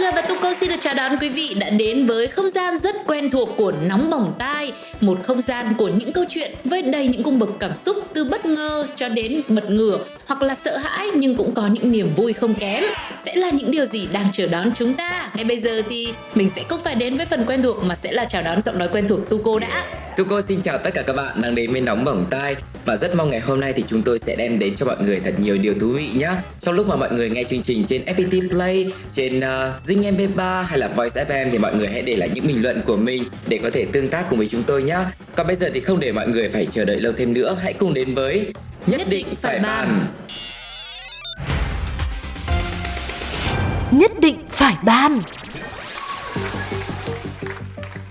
Vâng Sugar và Tuko xin được chào đón quý vị đã đến với không gian rất quen thuộc của Nóng Bỏng Tai, Một không gian của những câu chuyện với đầy những cung bậc cảm xúc từ bất ngờ cho đến bật ngửa. Hoặc là sợ hãi nhưng cũng có những niềm vui không kém Sẽ là những điều gì đang chờ đón chúng ta. Ngay bây giờ thì mình sẽ không phải đến với phần quen thuộc mà sẽ là chào đón giọng nói quen thuộc Tuko đã. Tuko xin chào tất cả các bạn đang đến với Nóng Bỏng Tai. Và rất mong ngày hôm nay thì chúng tôi sẽ đem đến cho mọi người thật nhiều điều thú vị nhé Trong lúc mà mọi người nghe chương trình trên FPT Play, trên uh, Zing MP3 hay là Voice FM Thì mọi người hãy để lại những bình luận của mình để có thể tương tác cùng với chúng tôi nhé Còn bây giờ thì không để mọi người phải chờ đợi lâu thêm nữa Hãy cùng đến với Nhất định phải bàn. Nhất định phải ban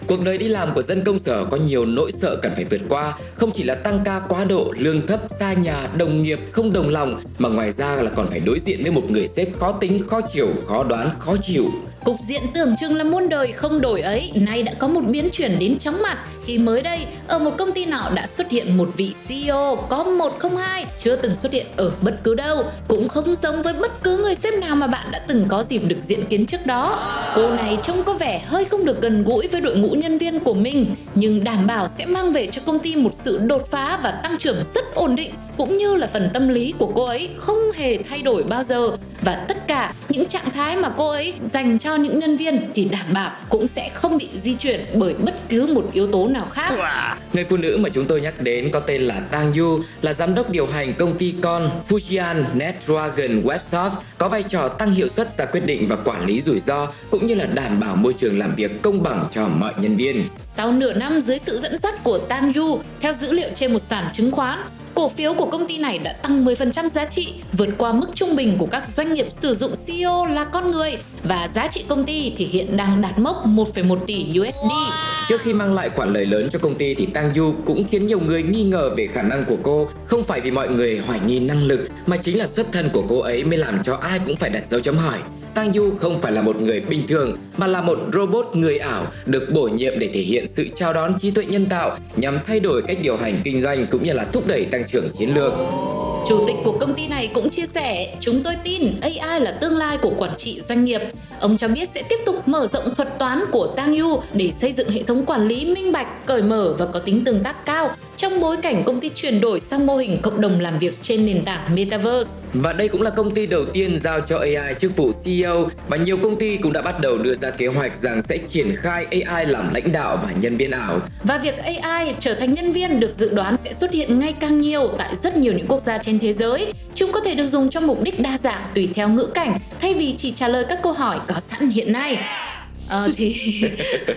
Cuộc đời đi làm của dân công sở có nhiều nỗi sợ cần phải vượt qua, không chỉ là tăng ca quá độ, lương thấp, xa nhà, đồng nghiệp không đồng lòng, mà ngoài ra là còn phải đối diện với một người sếp khó tính, khó chịu, khó đoán, khó chịu. Cục diện tưởng chừng là muôn đời không đổi ấy, nay đã có một biến chuyển đến chóng mặt. Khi mới đây, ở một công ty nọ đã xuất hiện một vị CEO có 102 chưa từng xuất hiện ở bất cứ đâu. Cũng không giống với bất cứ người sếp nào mà bạn đã từng có dịp được diện kiến trước đó. Cô này trông có vẻ hơi không được gần gũi với đội ngũ nhân viên của mình, nhưng đảm bảo sẽ mang về cho công ty một sự đột phá và tăng trưởng rất ổn định cũng như là phần tâm lý của cô ấy không hề thay đổi bao giờ và tất cả những trạng thái mà cô ấy dành cho những nhân viên thì đảm bảo cũng sẽ không bị di chuyển bởi bất cứ một yếu tố nào khác. Người phụ nữ mà chúng tôi nhắc đến có tên là Tang Yu, là giám đốc điều hành công ty con Fujian NetDragon Websoft, có vai trò tăng hiệu suất ra quyết định và quản lý rủi ro cũng như là đảm bảo môi trường làm việc công bằng cho mọi nhân viên. Sau nửa năm dưới sự dẫn dắt của Tang Yu, theo dữ liệu trên một sàn chứng khoán, cổ phiếu của công ty này đã tăng 10% giá trị, vượt qua mức trung bình của các doanh nghiệp sử dụng CEO là con người và giá trị công ty thì hiện đang đạt mốc 1,1 tỷ USD. Trước khi mang lại khoản lời lớn cho công ty thì Tang Yu cũng khiến nhiều người nghi ngờ về khả năng của cô, không phải vì mọi người hoài nghi năng lực mà chính là xuất thân của cô ấy mới làm cho ai cũng phải đặt dấu chấm hỏi. Tang Yu không phải là một người bình thường mà là một robot người ảo được bổ nhiệm để thể hiện sự chào đón trí tuệ nhân tạo nhằm thay đổi cách điều hành kinh doanh cũng như là thúc đẩy tăng trưởng chiến lược. Chủ tịch của công ty này cũng chia sẻ, chúng tôi tin AI là tương lai của quản trị doanh nghiệp. Ông cho biết sẽ tiếp tục mở rộng thuật toán của Tang Yu để xây dựng hệ thống quản lý minh bạch, cởi mở và có tính tương tác cao trong bối cảnh công ty chuyển đổi sang mô hình cộng đồng làm việc trên nền tảng Metaverse. Và đây cũng là công ty đầu tiên giao cho AI chức vụ CEO và nhiều công ty cũng đã bắt đầu đưa ra kế hoạch rằng sẽ triển khai AI làm lãnh đạo và nhân viên ảo. Và việc AI trở thành nhân viên được dự đoán sẽ xuất hiện ngày càng nhiều tại rất nhiều những quốc gia trên thế giới. Chúng có thể được dùng cho mục đích đa dạng tùy theo ngữ cảnh thay vì chỉ trả lời các câu hỏi có sẵn hiện nay. Ờ thì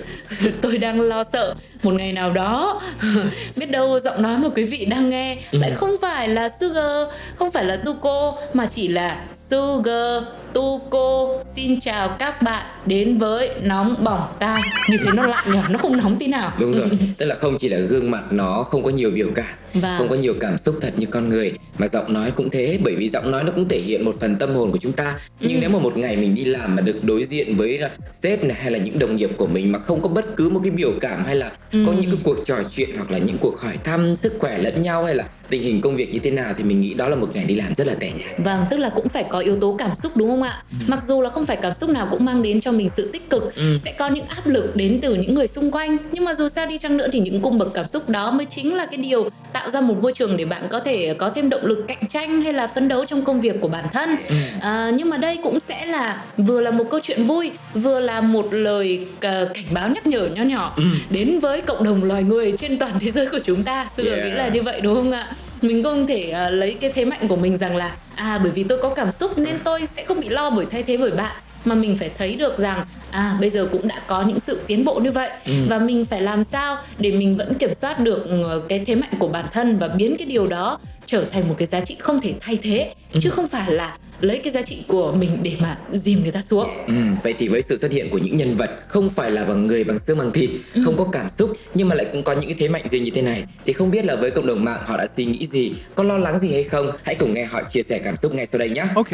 tôi đang lo sợ một ngày nào đó. Biết đâu giọng nói mà quý vị đang nghe lại không phải là Sugar, không phải là Tuko mà chỉ là Sugar Tuko xin chào các bạn đến với nóng bỏng tai như thế nó lạnh nhỉ nó không nóng tí nào Đúng rồi, tức là không chỉ là gương mặt nó không có nhiều biểu cảm, Vâng. không có nhiều cảm xúc thật như con người mà giọng nói cũng thế bởi vì giọng nói nó cũng thể hiện một phần tâm hồn của chúng ta. Nhưng Ừ. nếu mà một ngày mình đi làm mà được đối diện với sếp này hay là những đồng nghiệp của mình mà không có bất cứ một cái biểu cảm hay là Ừ. có những cái cuộc trò chuyện hoặc là những cuộc hỏi thăm sức khỏe lẫn nhau hay là tình hình công việc như thế nào thì mình nghĩ đó là một ngày đi làm rất là tẻ nhạt. Vâng, tức là cũng phải có yếu tố cảm xúc đúng không ạ? Mặc dù là không phải cảm xúc nào cũng mang đến cho mình sự tích cực, Ừ. sẽ có những áp lực đến từ những người xung quanh. Nhưng mà dù sao đi chăng nữa thì những cung bậc cảm xúc đó mới chính là cái điều tạo ra một môi trường để bạn có thể có thêm động lực cạnh tranh hay là phấn đấu trong công việc của bản thân. À, nhưng mà đây cũng sẽ là vừa là một câu chuyện vui, vừa là một lời ờ, cảnh báo nhắc nhở nho nhỏ đến với cộng đồng loài người trên toàn thế giới của chúng ta. Sư Yeah. nghĩ là như vậy đúng không ạ? Mình không thể à, lấy cái thế mạnh của mình rằng là à bởi vì tôi có cảm xúc nên tôi sẽ không bị lo bởi thay thế bởi bạn. Mà mình phải thấy được rằng à bây giờ cũng đã có những sự tiến bộ như vậy. Ừ. và mình phải làm sao để mình vẫn kiểm soát được ừ, cái thế mạnh của bản thân và biến cái điều đó trở thành một cái giá trị không thể thay thế. Chứ không phải là lấy cái giá trị của mình để mà dìm người ta xuống Ừ, vậy thì với sự xuất hiện của những nhân vật không phải là bằng người bằng xương bằng thịt, Ừ. không có cảm xúc nhưng mà lại cũng có những cái thế mạnh riêng như thế này thì không biết là với cộng đồng mạng họ đã suy nghĩ gì, có lo lắng gì hay không? Hãy cùng nghe họ chia sẻ cảm xúc ngay sau đây nhé. Ok.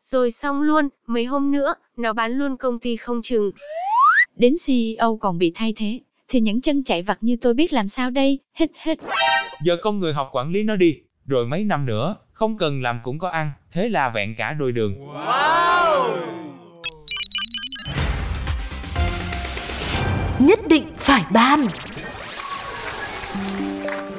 Rồi xong luôn, mấy hôm nữa, nó bán luôn công ty không chừng. Đến CEO còn bị thay thế, thì những chân chạy vặt như tôi biết làm sao đây, hết hết. Giờ con người học quản lý nó đi, rồi mấy năm nữa, không cần làm cũng có ăn, thế là vẹn cả đôi đường. Nhất định phải ban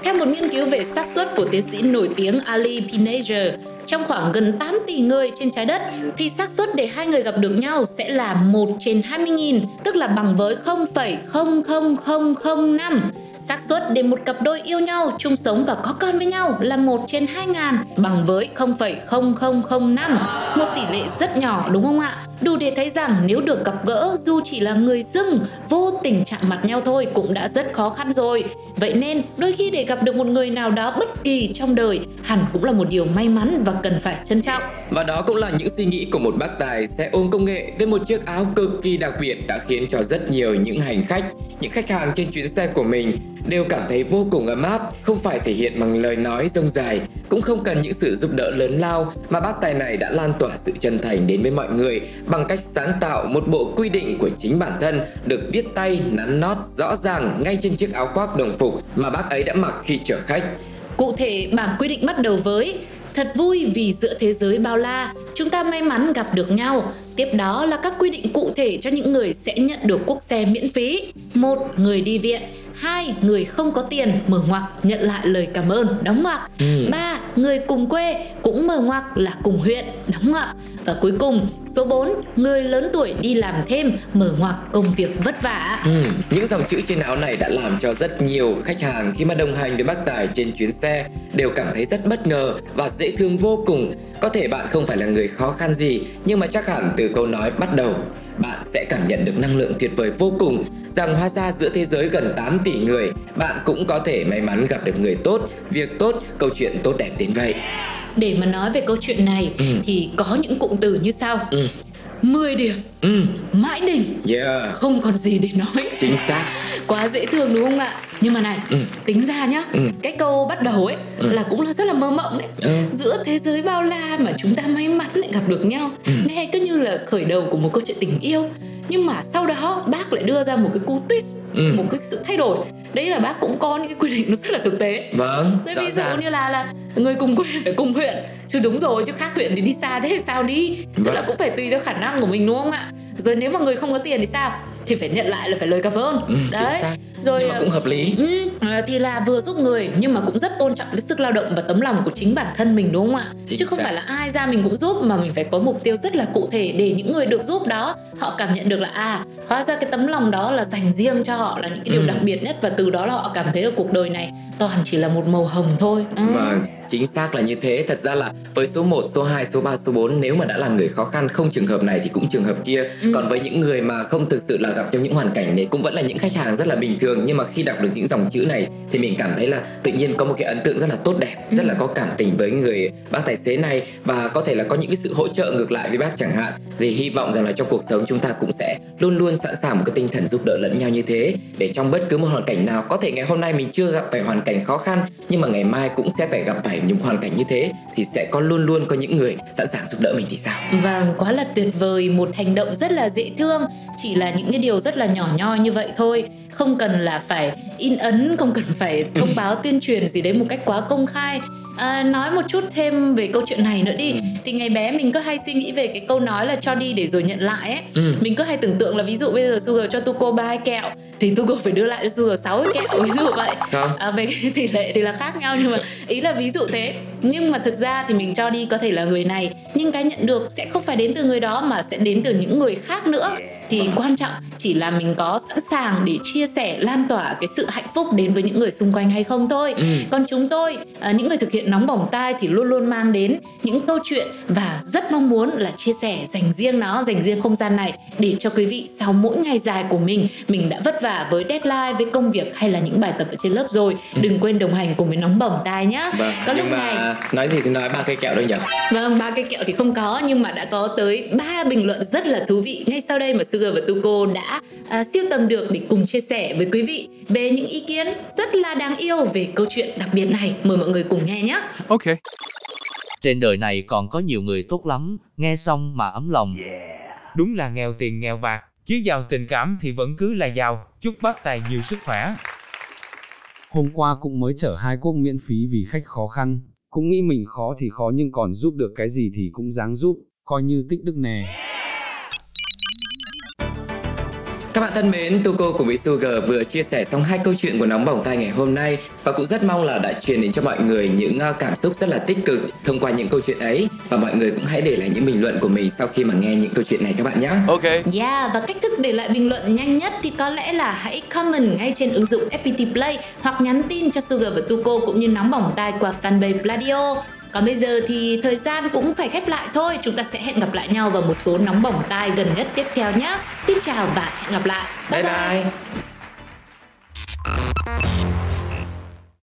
Theo một nghiên cứu về xác suất của tiến sĩ nổi tiếng Ali Pinager, trong khoảng gần 8 tỷ người trên trái đất thì xác suất để hai người gặp được nhau sẽ là 1 trên 20.000, tức là bằng với 0,00005 xác suất để một cặp đôi yêu nhau, chung sống và có con với nhau là 1 trên 2 ngàn bằng với 0,0005, một tỷ lệ rất nhỏ đúng không ạ? Đủ để thấy rằng nếu được gặp gỡ dù chỉ là người dưng, vô tình chạm mặt nhau thôi cũng đã rất khó khăn rồi. Vậy nên đôi khi để gặp được một người nào đó bất kỳ trong đời hẳn cũng là một điều may mắn và cần phải trân trọng. Và đó cũng là những suy nghĩ của một bác tài xe ôm công nghệ với một chiếc áo cực kỳ đặc biệt đã khiến cho rất nhiều những hành khách, những khách hàng trên chuyến xe của mình đều cảm thấy vô cùng ấm áp, không phải thể hiện bằng lời nói rông dài, cũng không cần những sự giúp đỡ lớn lao mà bác tài này đã lan tỏa sự chân thành đến với mọi người bằng cách sáng tạo một bộ quy định của chính bản thân được viết tay nắn nót rõ ràng ngay trên chiếc áo khoác đồng phục mà bác ấy đã mặc khi chở khách. Cụ thể, bản quy định bắt đầu với Thật vui vì giữa thế giới bao la, chúng ta may mắn gặp được nhau. Tiếp đó là các quy định cụ thể cho những người sẽ nhận được quốc xe miễn phí. một Người đi viện hai Người không có tiền, mở ngoặc, nhận lại lời cảm ơn, đóng ngoặc. Ừ. ba Người cùng quê, cũng mở ngoặc là cùng huyện, đóng ngoặc. Và cuối cùng, số 4 Người lớn tuổi đi làm thêm, mở ngoặc công việc vất vả. Ừ, những dòng chữ trên áo này đã làm cho rất nhiều khách hàng khi mà đồng hành với bác Tài trên chuyến xe đều cảm thấy rất bất ngờ và dễ thương vô cùng. Có thể bạn không phải là người khó khăn gì, nhưng mà chắc hẳn từ câu nói bắt đầu, bạn sẽ cảm nhận được năng lượng tuyệt vời vô cùng rằng hóa ra giữa thế giới gần 8 tỷ người, bạn cũng có thể may mắn gặp được người tốt, việc tốt, câu chuyện tốt đẹp đến vậy. Để mà nói về câu chuyện này Ừ. thì có những cụm từ như sau. Ừ. 10 điểm, Ừ, mãi đỉnh, yeah, không còn gì để nói. chính xác. Quá dễ thương đúng không ạ? Nhưng mà này, Ừ. tính ra nhá, Ừ. cái câu bắt đầu ấy Ừ. là cũng là rất là mơ mộng đấy. Ừ. Giữa thế giới bao la mà chúng ta may mắn lại gặp được nhau, Ừ. nghe cứ như là khởi đầu của một câu chuyện tình yêu. Nhưng mà sau đó bác lại đưa ra một cái cú twist, Ừ. một cái sự thay đổi. Đấy là bác cũng có những cái quy định nó rất là thực tế. Vâng, Đấy, ví dụ như là là người cùng quê phải cùng huyện chứ đúng rồi chứ khác huyện thì đi xa thế thì sao đi? Tức Vâng. là cũng phải tùy theo khả năng của mình đúng không ạ? Rồi nếu mà người không có tiền thì sao? Thì phải nhận lại là phải lời cảm ơn. Ừ, đấy. Rồi Nhưng mà cũng hợp lý. ừ, à, thì là vừa giúp người nhưng mà cũng rất tôn trọng cái sức lao động và tấm lòng của chính bản thân mình đúng không ạ Chính chứ không xác. phải là ai ra mình cũng giúp mà mình phải có mục tiêu rất là cụ thể để những người được giúp đó họ cảm nhận được là à hóa ra cái tấm lòng đó là dành riêng cho họ là những cái điều Ừ. đặc biệt nhất và từ đó là họ cảm thấy là cuộc đời này toàn chỉ là một màu hồng thôi ừ. Vâng, chính xác là như thế. Thật ra là với số 1, số 2, số 3, số 4 nếu mà đã là người khó khăn không trường hợp này thì cũng trường hợp kia. Ừ. Còn với những người mà không thực sự là gặp trong những hoàn cảnh này cũng vẫn là những khách hàng rất là bình thường nhưng mà khi đọc được những dòng chữ này thì mình cảm thấy là tự nhiên có một cái ấn tượng rất là tốt đẹp, Ừ. rất là có cảm tình với người bác tài xế này và có thể là có những cái sự hỗ trợ ngược lại với bác chẳng hạn. Thì hy vọng rằng là trong cuộc sống chúng ta cũng sẽ luôn luôn sẵn sàng một cái tinh thần giúp đỡ lẫn nhau như thế để trong bất cứ một hoàn cảnh nào có thể ngày hôm nay mình chưa gặp phải hoàn cảnh khó khăn nhưng mà ngày mai cũng sẽ phải gặp phải những hoàn cảnh như thế thì sẽ có luôn luôn có những người sẵn sàng giúp đỡ mình thì sao Vâng, quá là tuyệt vời, một hành động rất là dễ thương Chỉ là những cái điều rất là nhỏ nhoi như vậy thôi Không cần là phải in ấn, không cần phải thông báo tuyên truyền gì đấy một cách quá công khai. À, nói một chút thêm về câu chuyện này nữa đi. Thì ngày bé mình cứ hay suy nghĩ về cái câu nói là cho đi để rồi nhận lại ấy. Ừ. mình cứ hay tưởng tượng là ví dụ bây giờ Sugar cho Tuko ba kẹo thì Tuko phải đưa lại cho Sugar 6 cái kẹo ví dụ vậy. Không à, về cái tỷ lệ thì là khác nhau nhưng mà ý là ví dụ thế. Nhưng mà thực ra thì mình cho đi có thể là người này nhưng cái nhận được sẽ không phải đến từ người đó mà sẽ đến từ những người khác nữa thì quan trọng chỉ là mình có sẵn sàng để chia sẻ lan tỏa cái sự hạnh phúc đến với những người xung quanh hay không thôi Ừ. còn chúng tôi à, những người thực hiện nóng bỏng tai thì luôn luôn mang đến những câu chuyện và rất mong muốn là chia sẻ dành riêng nó dành riêng không gian này để cho quý vị sau mỗi ngày dài của mình mình đã vất vả với deadline với công việc hay là những bài tập ở trên lớp rồi đừng quên đồng hành cùng với nóng bỏng tai nhá Vâng, có lúc nhưng này nói gì thì nói ba cây kẹo thôi nhỉ? Vâng, ba cây kẹo thì không có nhưng mà đã có tới ba bình luận rất là thú vị ngay sau đây mà Sugar và Tuko đã à, siêu tầm được để cùng chia sẻ với quý vị về những ý kiến rất là đáng yêu về câu chuyện đặc biệt này. Mời mọi người cùng nghe nhé. Okay. Trên đời này còn có nhiều người tốt lắm, nghe xong mà ấm lòng. Đúng là nghèo tiền nghèo bạc, chứ giàu tình cảm thì vẫn cứ là giàu. Chúc bác tài nhiều sức khỏe. Hôm qua cũng mới chở hai quốc miễn phí vì khách khó khăn, cũng nghĩ mình khó thì khó nhưng còn giúp được cái gì thì cũng dáng giúp, coi như tích đức nè. Các bạn thân mến, Tuko cùng với Sugar vừa chia sẻ xong hai câu chuyện của nóng bỏng tai ngày hôm nay và cũng rất mong là đã truyền đến cho mọi người những uh, cảm xúc rất là tích cực thông qua những câu chuyện ấy và mọi người cũng hãy để lại những bình luận của mình sau khi mà nghe những câu chuyện này các bạn nhé. Okay. Yeah, và cách thức để lại bình luận nhanh nhất thì có lẽ là hãy comment ngay trên ứng dụng FPT Play hoặc nhắn tin cho Sugar và Tuko cũng như nóng bỏng tai qua fanpage Pladio. Còn bây giờ thì thời gian cũng phải khép lại thôi. Chúng ta sẽ hẹn gặp lại nhau vào một số nóng bỏng tai gần nhất tiếp theo nhé. Xin chào và hẹn gặp lại. Bye bye.